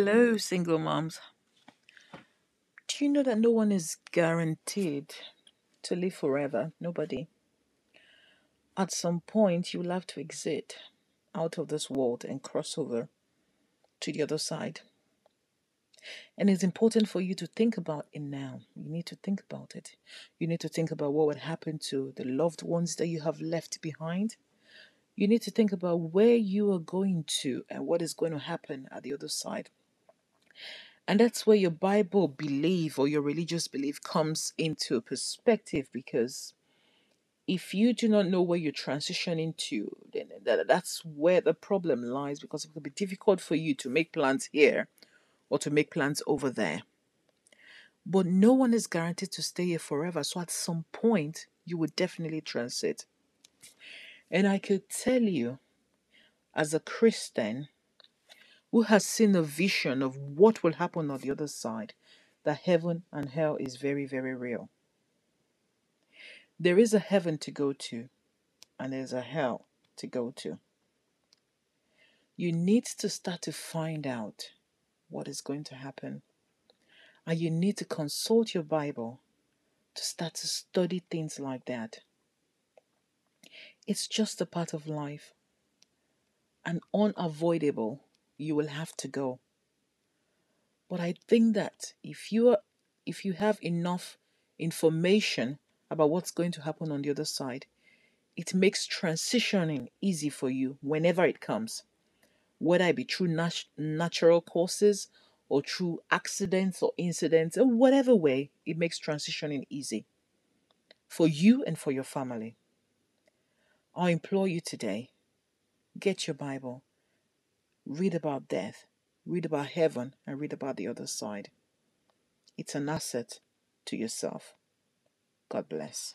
you single moms, do you know that no one is guaranteed to live forever? Nobody. At some point, you will have to exit out of this world and cross over to the other side. And it's important for you to think about it now. You need to think about it. You need to think about what would happen to the loved ones that you have left behind. You need to think about where you are going to and what is going to happen at the other side. And that's where your Bible belief or your religious belief comes into perspective because if you do not know where you're transitioning to, then that, that's where the problem lies because it will be difficult for you to make plans here or to make plans over there. But no one is guaranteed to stay here forever. So at some point, you would definitely transit. And I could tell you, as a Christian who has seen a vision of what will happen on the other side, that heaven and hell is very, very real. There is a heaven to go to, and there's a hell to go to. You need to start to find out what is going to happen. And you need to consult your Bible to start to study things like that. It's just a part of life and unavoidable. You will have to go. But I think that if you are if you have enough information about what's going to happen on the other side, it makes transitioning easy for you whenever it comes whether it be through nat- natural causes or through accidents or incidents, or whatever way, it makes transitioning easy for you and for your family. I implore you today get your Bible, read about death, read about heaven, and read about the other side. It's an asset to yourself. God bless.